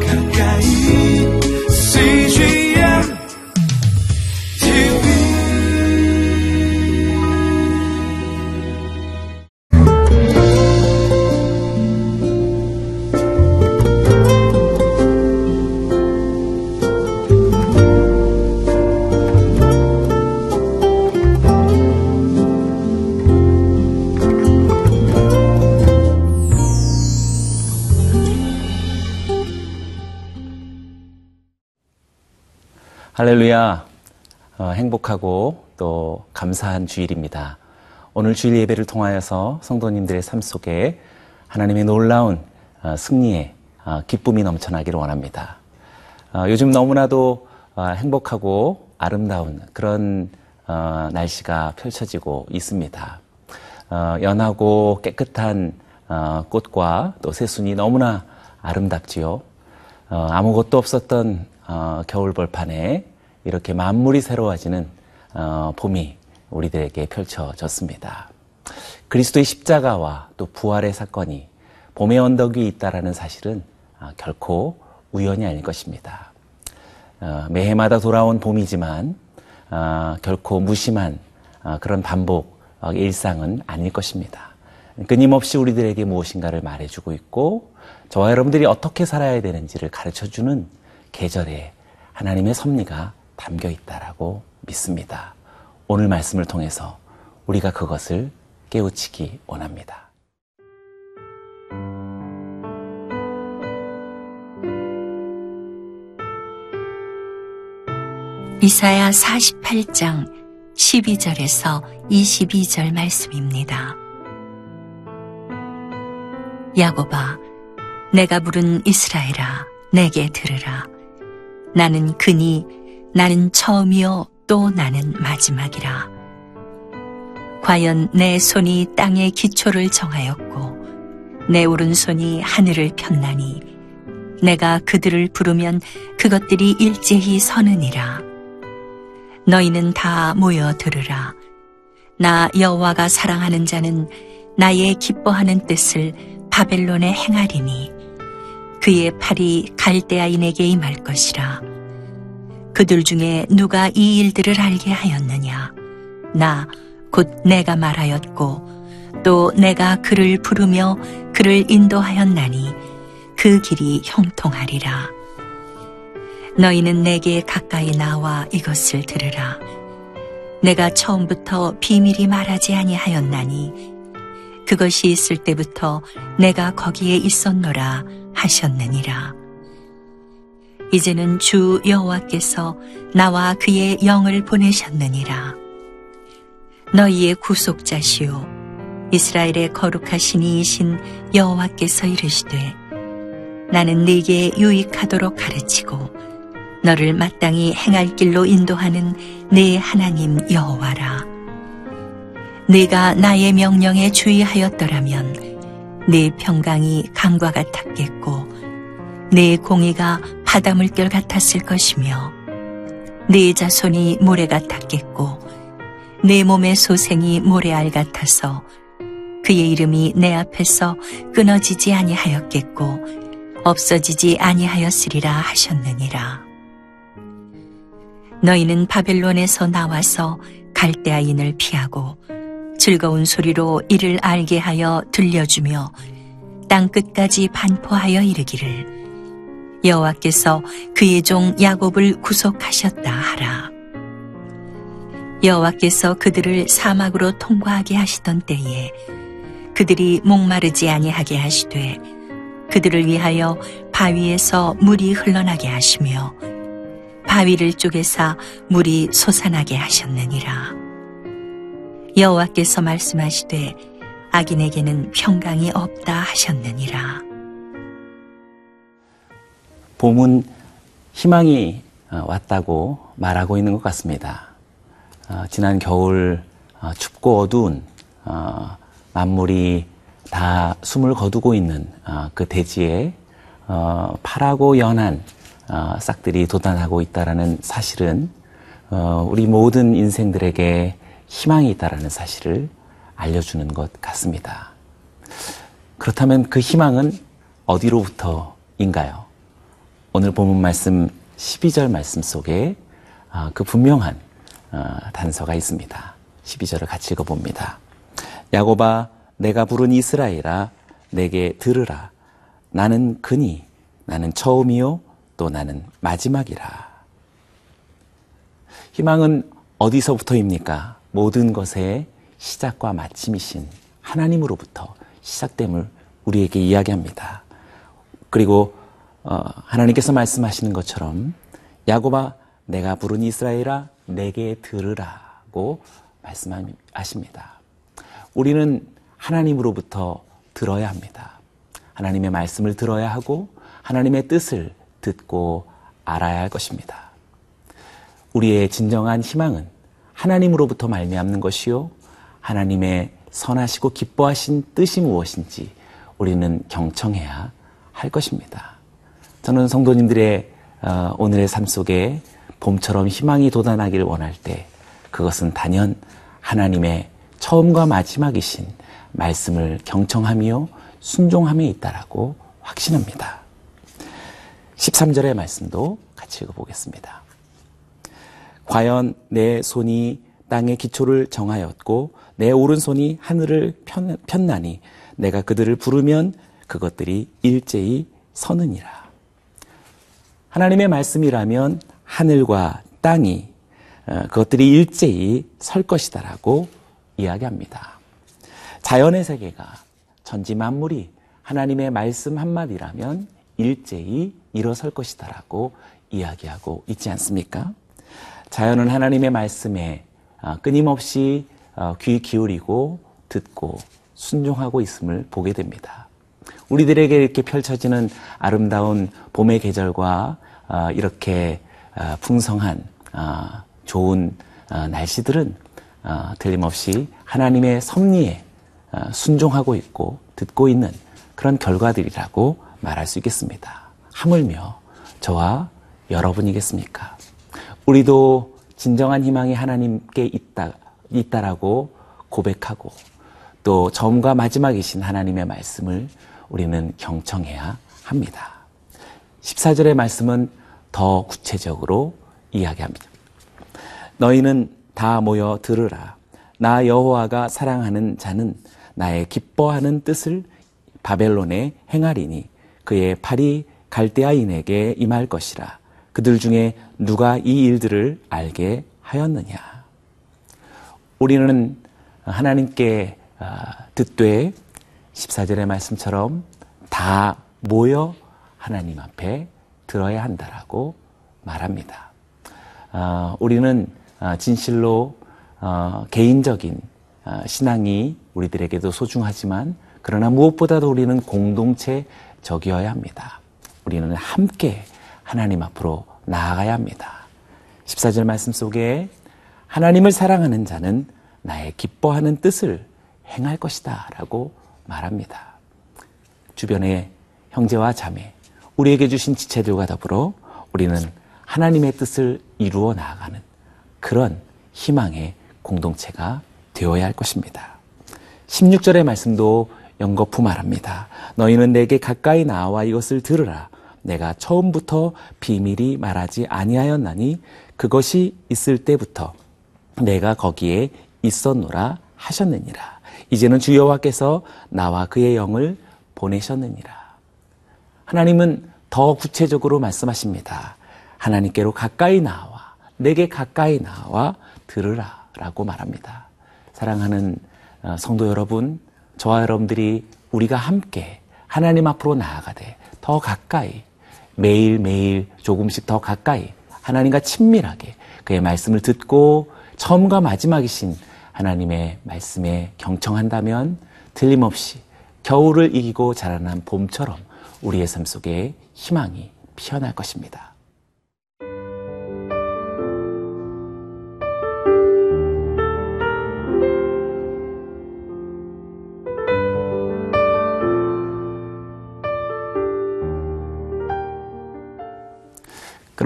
가까 할렐루야. 어, 행복하고 또 감사한 주일입니다. 오늘 주일 예배를 통하여서 성도님들의 삶 속에 하나님의 놀라운 어, 승리의 어, 기쁨이 넘쳐나기를 원합니다. 어, 요즘 너무나도 어, 행복하고 아름다운 그런 어, 날씨가 펼쳐지고 있습니다. 어, 연하고 깨끗한 어, 꽃과 또 새순이 너무나 아름답지요. 어, 아무것도 없었던 어, 겨울 벌판에 이렇게 만물이 새로워지는 어, 봄이 우리들에게 펼쳐졌습니다. 그리스도의 십자가와 또 부활의 사건이 봄의 언덕 위에 있다라는 사실은 아, 결코 우연이 아닐 것입니다. 어, 매해마다 돌아온 봄이지만 아, 결코 무심한 아, 그런 반복 어, 일상은 아닐 것입니다. 끊임없이 우리들에게 무엇인가를 말해주고 있고 저와 여러분들이 어떻게 살아야 되는지를 가르쳐주는 계절에 하나님의 섭리가 담겨 있다라고 믿습니다. 오늘 말씀을 통해서 우리가 그것을 깨우치기 원합니다. 이사야 48장 12절에서 22절 말씀입니다. 야곱아, 내가 부른 이스라엘아, 내게 들으라. 나는 그니, 나는 처음이요, 또 나는 마지막이라. 과연 내 손이 땅의 기초를 정하였고, 내 오른손이 하늘을 폈나니, 내가 그들을 부르면 그것들이 일제히 서느니라. 너희는 다 모여 들으라. 나 여호와가 사랑하는 자는 나의 기뻐하는 뜻을 바벨론에 행하리니 그의 팔이 갈대아인에게 임할 것이라. 그들 중에 누가 이 일들을 알게 하였느냐? 나 곧 내가 말하였고 또 내가 그를 부르며 그를 인도하였나니 그 길이 형통하리라. 너희는 내게 가까이 나와 이것을 들으라. 내가 처음부터 비밀이 말하지 아니하였나니 그것이 있을 때부터 내가 거기에 있었노라 하셨느니라. 이제는 주 여호와께서 나와 그의 영을 보내셨느니라. 너희의 구속자시요 이스라엘의 거룩하신 이이신 여호와께서 이르시되 나는 네게 유익하도록 가르치고 너를 마땅히 행할 길로 인도하는 네 하나님 여호와라. 네가 나의 명령에 주의하였더라면 네 평강이 강과 같았겠고 네 공의가 바다 물결 같았을 것이며 네 자손이 모래 같았겠고 내 몸의 소생이 모래알 같아서 그의 이름이 내 앞에서 끊어지지 아니하였겠고 없어지지 아니하였으리라 하셨느니라. 너희는 바벨론에서 나와서 갈대아인을 피하고 즐거운 소리로 이를 알게 하여 들려주며 땅 끝까지 반포하여 이르기를 여호와께서 그의 종 야곱을 구속하셨다 하라. 여호와께서 그들을 사막으로 통과하게 하시던 때에 그들이 목마르지 아니하게 하시되 그들을 위하여 바위에서 물이 흘러나게 하시며 바위를 쪼개사 물이 솟아나게 하셨느니라. 여호와께서 말씀하시되 악인에게는 평강이 없다 하셨느니라. 봄은 희망이 어, 왔다고 말하고 있는 것 같습니다. 어, 지난 겨울 어, 춥고 어두운 어, 만물이 다 숨을 거두고 있는 어, 그 대지에 어, 파랗고 연한 어, 싹들이 돋아나고 있다라는 사실은 어, 우리 모든 인생들에게 희망이 있다라는 사실을 알려주는 것 같습니다. 그렇다면 그 희망은 어디로부터인가요? 오늘 본문 말씀 12절 말씀 속에 아, 그 분명한 어, 단서가 있습니다. 12절을 같이 읽어봅니다. 야고바 내가 부른 이스라엘아 내게 들으라 나는 그니 나는 처음이요 또 나는 마지막이라 희망은 어디서부터입니까? 모든 것의 시작과 마침이신 하나님으로부터 시작됨을 우리에게 이야기합니다. 그리고 어, 하나님께서 말씀하시는 것처럼 야고바 내가 부른 이스라엘아 내게 들으라고 말씀하십니다. 우리는 하나님으로부터 들어야 합니다. 하나님의 말씀을 들어야 하고 하나님의 뜻을 듣고 알아야 할 것입니다. 우리의 진정한 희망은 하나님으로부터 말미암는 것이요 하나님의 선하시고 기뻐하신 뜻이 무엇인지 우리는 경청해야 할 것입니다. 저는 성도님들의 어, 오늘의 삶 속에 봄처럼 희망이 돋아나기를 원할 때 그것은 단연 하나님의 처음과 마지막이신 말씀을 경청하며 순종함에 있다라고 확신합니다. 13절의 말씀도 같이 읽어보겠습니다. 과연 내 손이 땅의 기초를 정하였고 내 오른손이 하늘을 편, 편나니 내가 그들을 부르면 그것들이 일제히 서느니라. 하나님의 말씀이라면 하늘과 땅이 어, 그것들이 일제히 설 것이다라고 이야기합니다. 자연의 세계가 전지 만물이 하나님의 말씀 한마디라면 일제히 일어설 것이다라고 이야기하고 있지 않습니까? 자연은 하나님의 말씀에 어, 끊임없이 어, 귀 기울이고 듣고 순종하고 있음을 보게 됩니다. 우리들에게 이렇게 펼쳐지는 아름다운 봄의 계절과 어, 이렇게 풍성한 좋은 날씨들은 틀림없이 하나님의 섭리에 순종하고 있고 듣고 있는 그런 결과들이라고 말할 수 있겠습니다. 하물며 저와 여러분이겠습니까? 우리도 진정한 희망이 하나님께 있다, 있다라고 고백하고 또 처음과 마지막이신 하나님의 말씀을 우리는 경청해야 합니다. 14절의 말씀은 더 구체적으로 이야기합니다. 너희는 다 모여 들으라. 나 여호와가 사랑하는 자는 나의 기뻐하는 뜻을 바벨론에 행하리니 그의 팔이 갈대아인에게 임할 것이라. 그들 중에 누가 이 일들을 알게 하였느냐. 우리는 하나님께 아, 듣되 14절의 말씀처럼 다 모여 하나님 앞에 들어야 한다라고 말합니다. 아, 우리는 아, 진실로 어, 개인적인 신앙이 우리들에게도 소중하지만 그러나 무엇보다도 우리는 공동체적이어야 합니다. 우리는 함께 하나님 앞으로 나아가야 합니다. 14절 말씀 속에 하나님을 사랑하는 자는 나의 기뻐하는 뜻을 행할 것이다 라고 말합니다. 주변의 형제와 자매, 우리에게 주신 지체들과 더불어 우리는 하나님의 뜻을 이루어 나아가는 그런 희망의 공동체가 되어야 할 것입니다. 16절의 말씀도 연거푸 말합니다. 너희는 내게 가까이 나와 이것을 들으라. 내가 처음부터 비밀이 말하지 아니하였나니 그것이 있을 때부터 내가 거기에 있었노라 하셨느니라. 이제는 주 여호와께서 나와 그의 영을 보내셨느니라. 하나님은 더 구체적으로 말씀하십니다. 하나님께로 가까이 나와 내게 가까이 나와 들으라 라고 말합니다. 사랑하는 어, 성도 여러분, 저와 여러분들이 우리가 함께 하나님 앞으로 나아가되 더 가까이 매일매일 조금씩 더 가까이 하나님과 친밀하게 그의 말씀을 듣고 처음과 마지막이신 하나님의 말씀에 경청한다면 틀림없이 겨울을 이기고 자라난 봄처럼 우리의 삶 속에 희망이 피어날 것입니다.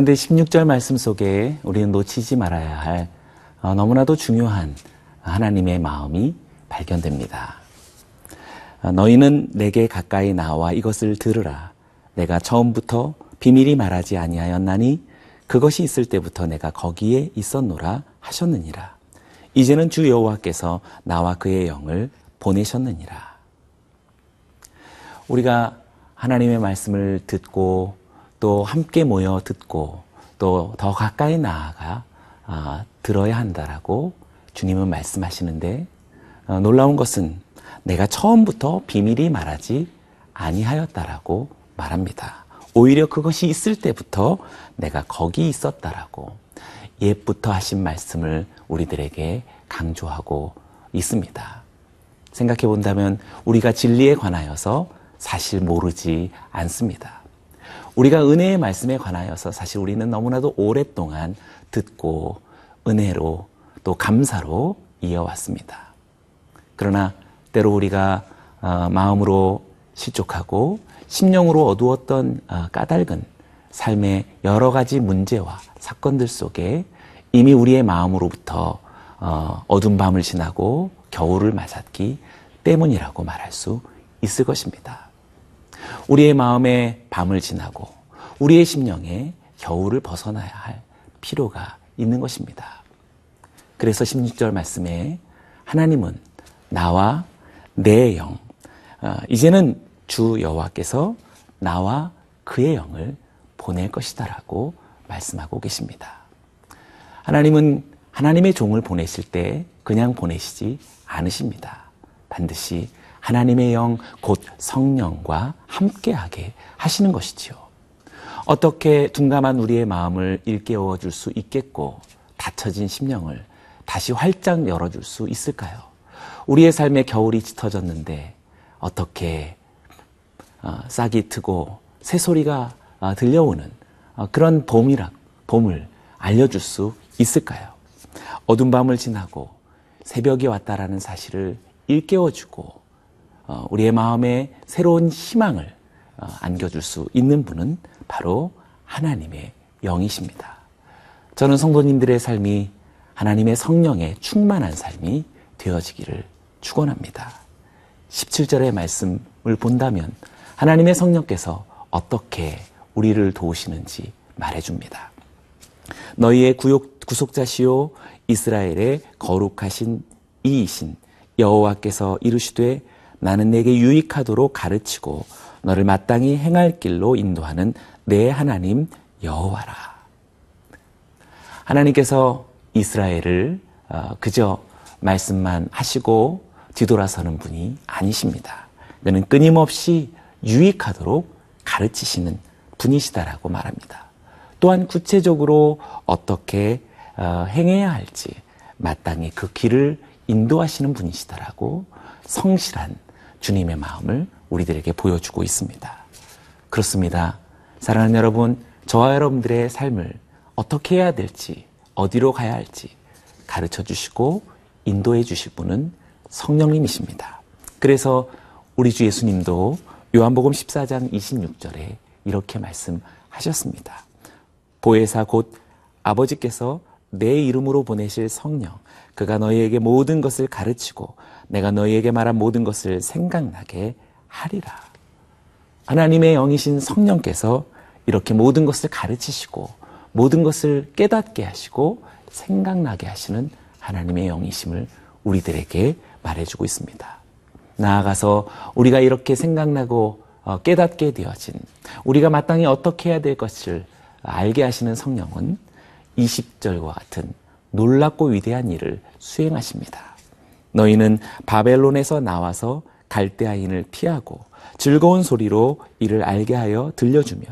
그런데 16절 말씀 속에 우리는 놓치지 말아야 할 어, 너무나도 중요한 하나님의 마음이 발견됩니다. 어, 너희는 내게 가까이 나와 이것을 들으라. 내가 처음부터 비밀이 말하지 아니하였나니 그것이 있을 때부터 내가 거기에 있었노라 하셨느니라. 이제는 주 여호와께서 나와 그의 영을 보내셨느니라. 우리가 하나님의 말씀을 듣고 또 함께 모여 듣고 또 더 가까이 나아가 아, 들어야 한다라고 주님은 말씀하시는데 어, 놀라운 것은 내가 처음부터 비밀이 말하지 아니하였다라고 말합니다. 오히려 그것이 있을 때부터 내가 거기 있었다라고 옛부터 하신 말씀을 우리들에게 강조하고 있습니다. 생각해 본다면 우리가 진리에 관하여서 사실 모르지 않습니다. 우리가 은혜의 말씀에 관하여서 사실 우리는 너무나도 오랫동안 듣고 은혜로 또 감사로 이어왔습니다. 그러나 때로 우리가 어, 마음으로 실족하고 심령으로 어두웠던 어, 까닭은 삶의 여러 가지 문제와 사건들 속에 이미 우리의 마음으로부터 어, 어두운 밤을 지나고 겨울을 맞았기 때문이라고 말할 수 있을 것입니다. 우리의 마음에 밤을 지나고 우리의 심령에 겨울을 벗어나야 할 필요가 있는 것입니다. 그래서 16절 말씀에 하나님은 나와 내 영, 어, 이제는 주 여호와께서 나와 그의 영을 보낼 것이다라고 말씀하고 계십니다. 하나님은 하나님의 종을 보내실 때 그냥 보내시지 않으십니다. 반드시 하나님의 영, 곧 성령과 함께하게 하시는 것이지요. 어떻게 둔감한 우리의 마음을 일깨워 줄 수 있겠고, 닫혀진 심령을 다시 활짝 열어줄 수 있을까요? 우리의 삶에 겨울이 짙어졌는데, 어떻게 어, 싹이 트고 새소리가 어, 들려오는 어, 그런 봄이라, 봄을 알려줄 수 있을까요? 어둠 밤을 지나고 새벽이 왔다라는 사실을 일깨워주고 어, 우리의 마음에 새로운 희망을 어, 안겨줄 수 있는 분은 바로 하나님의 영이십니다. 저는 성도님들의 삶이 하나님의 성령에 충만한 삶이 되어지기를 축원합니다. 17절의 말씀을 본다면 하나님의 성령께서 어떻게 우리를 도우시는지 말해줍니다. 너희의 구욕, 구속자시요 이스라엘의 거룩하신 이이신 여호와께서 이르시되 나는 내게 유익하도록 가르치고 너를 마땅히 행할 길로 인도하는 내 하나님 여호와라. 하나님께서 이스라엘을 어, 그저 말씀만 하시고 뒤돌아서는 분이 아니십니다. 그는 끊임없이 유익하도록 가르치시는 분이시다라고 말합니다. 또한 구체적으로 어떻게 어, 행해야 할지 마땅히 그 길을 인도하시는 분이시다라고 성실한 주님의 마음을 우리들에게 보여주고 있습니다. 그렇습니다. 사랑하는 여러분, 저와 여러분들의 삶을 어떻게 해야 될지, 어디로 가야 할지 가르쳐 주시고 인도해 주실 분은 성령님이십니다. 그래서 우리 주 예수님도 요한복음 14장 26절에 이렇게 말씀하셨습니다. 보혜사 곧 아버지께서 내 이름으로 보내실 성령, 그가 너희에게 모든 것을 가르치고 내가 너희에게 말한 모든 것을 생각나게 하리라. 하나님의 영이신 성령께서 이렇게 모든 것을 가르치시고 모든 것을 깨닫게 하시고 생각나게 하시는 하나님의 영이심을 우리들에게 말해주고 있습니다. 나아가서 우리가 이렇게 생각나고 어, 깨닫게 되어진 우리가 마땅히 어떻게 해야 될 것을 알게 하시는 성령은 20절과 같은 놀랍고 위대한 일을 수행하십니다. 너희는 바벨론에서 나와서 갈대아인을 피하고 즐거운 소리로 이를 알게 하여 들려주며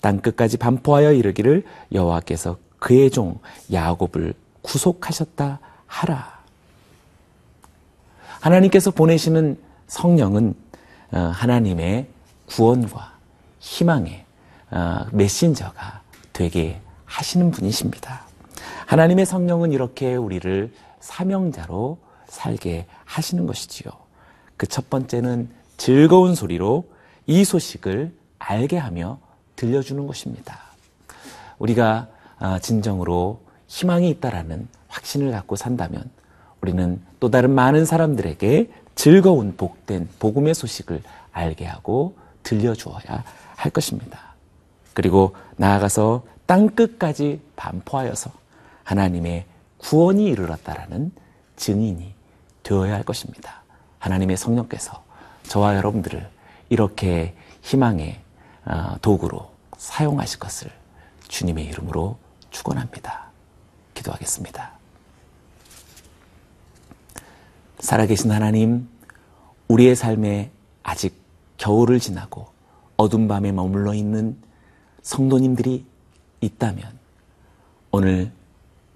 땅 끝까지 반포하여 이르기를 여호와께서 그의 종 야곱을 구속하셨다 하라. 하나님께서 보내시는 성령은 어, 하나님의 구원과 희망의 어, 메신저가 되게 하시는 분이십니다. 하나님의 성령은 이렇게 우리를 사명자로 살게 하시는 것이지요. 그 첫 번째는 즐거운 소리로 이 소식을 알게 하며 들려주는 것입니다. 우리가 아, 진정으로 희망이 있다라는 확신을 갖고 산다면 우리는 또 다른 많은 사람들에게 즐거운 복된 복음의 소식을 알게 하고 들려주어야 할 것입니다. 그리고 나아가서 땅 끝까지 반포하여서 하나님의 구원이 이르렀다라는 증인이 되어야 할 것입니다. 하나님의 성령께서 저와 여러분들을 이렇게 희망의 어, 도구로 사용하실 것을 주님의 이름으로 축원합니다. 기도하겠습니다. 살아계신 하나님, 우리의 삶에 아직 겨울을 지나고 어둠 밤에 머물러 있는 성도님들이 있다면 오늘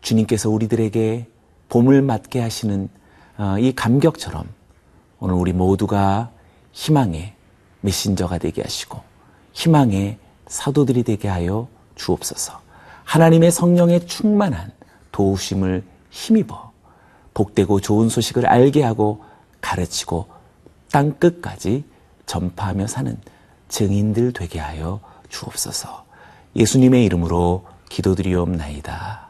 주님께서 우리들에게 봄을 맞게 하시는 어, 이 감격처럼 오늘 우리 모두가 희망의 메신저가 되게 하시고 희망의 사도들이 되게 하여 주옵소서. 하나님의 성령의 충만한 도우심을 힘입어 복되고 좋은 소식을 알게 하고 가르치고 땅 끝까지 전파하며 사는 증인들 되게 하여 주옵소서. 예수님의 이름으로 기도드리옵나이다.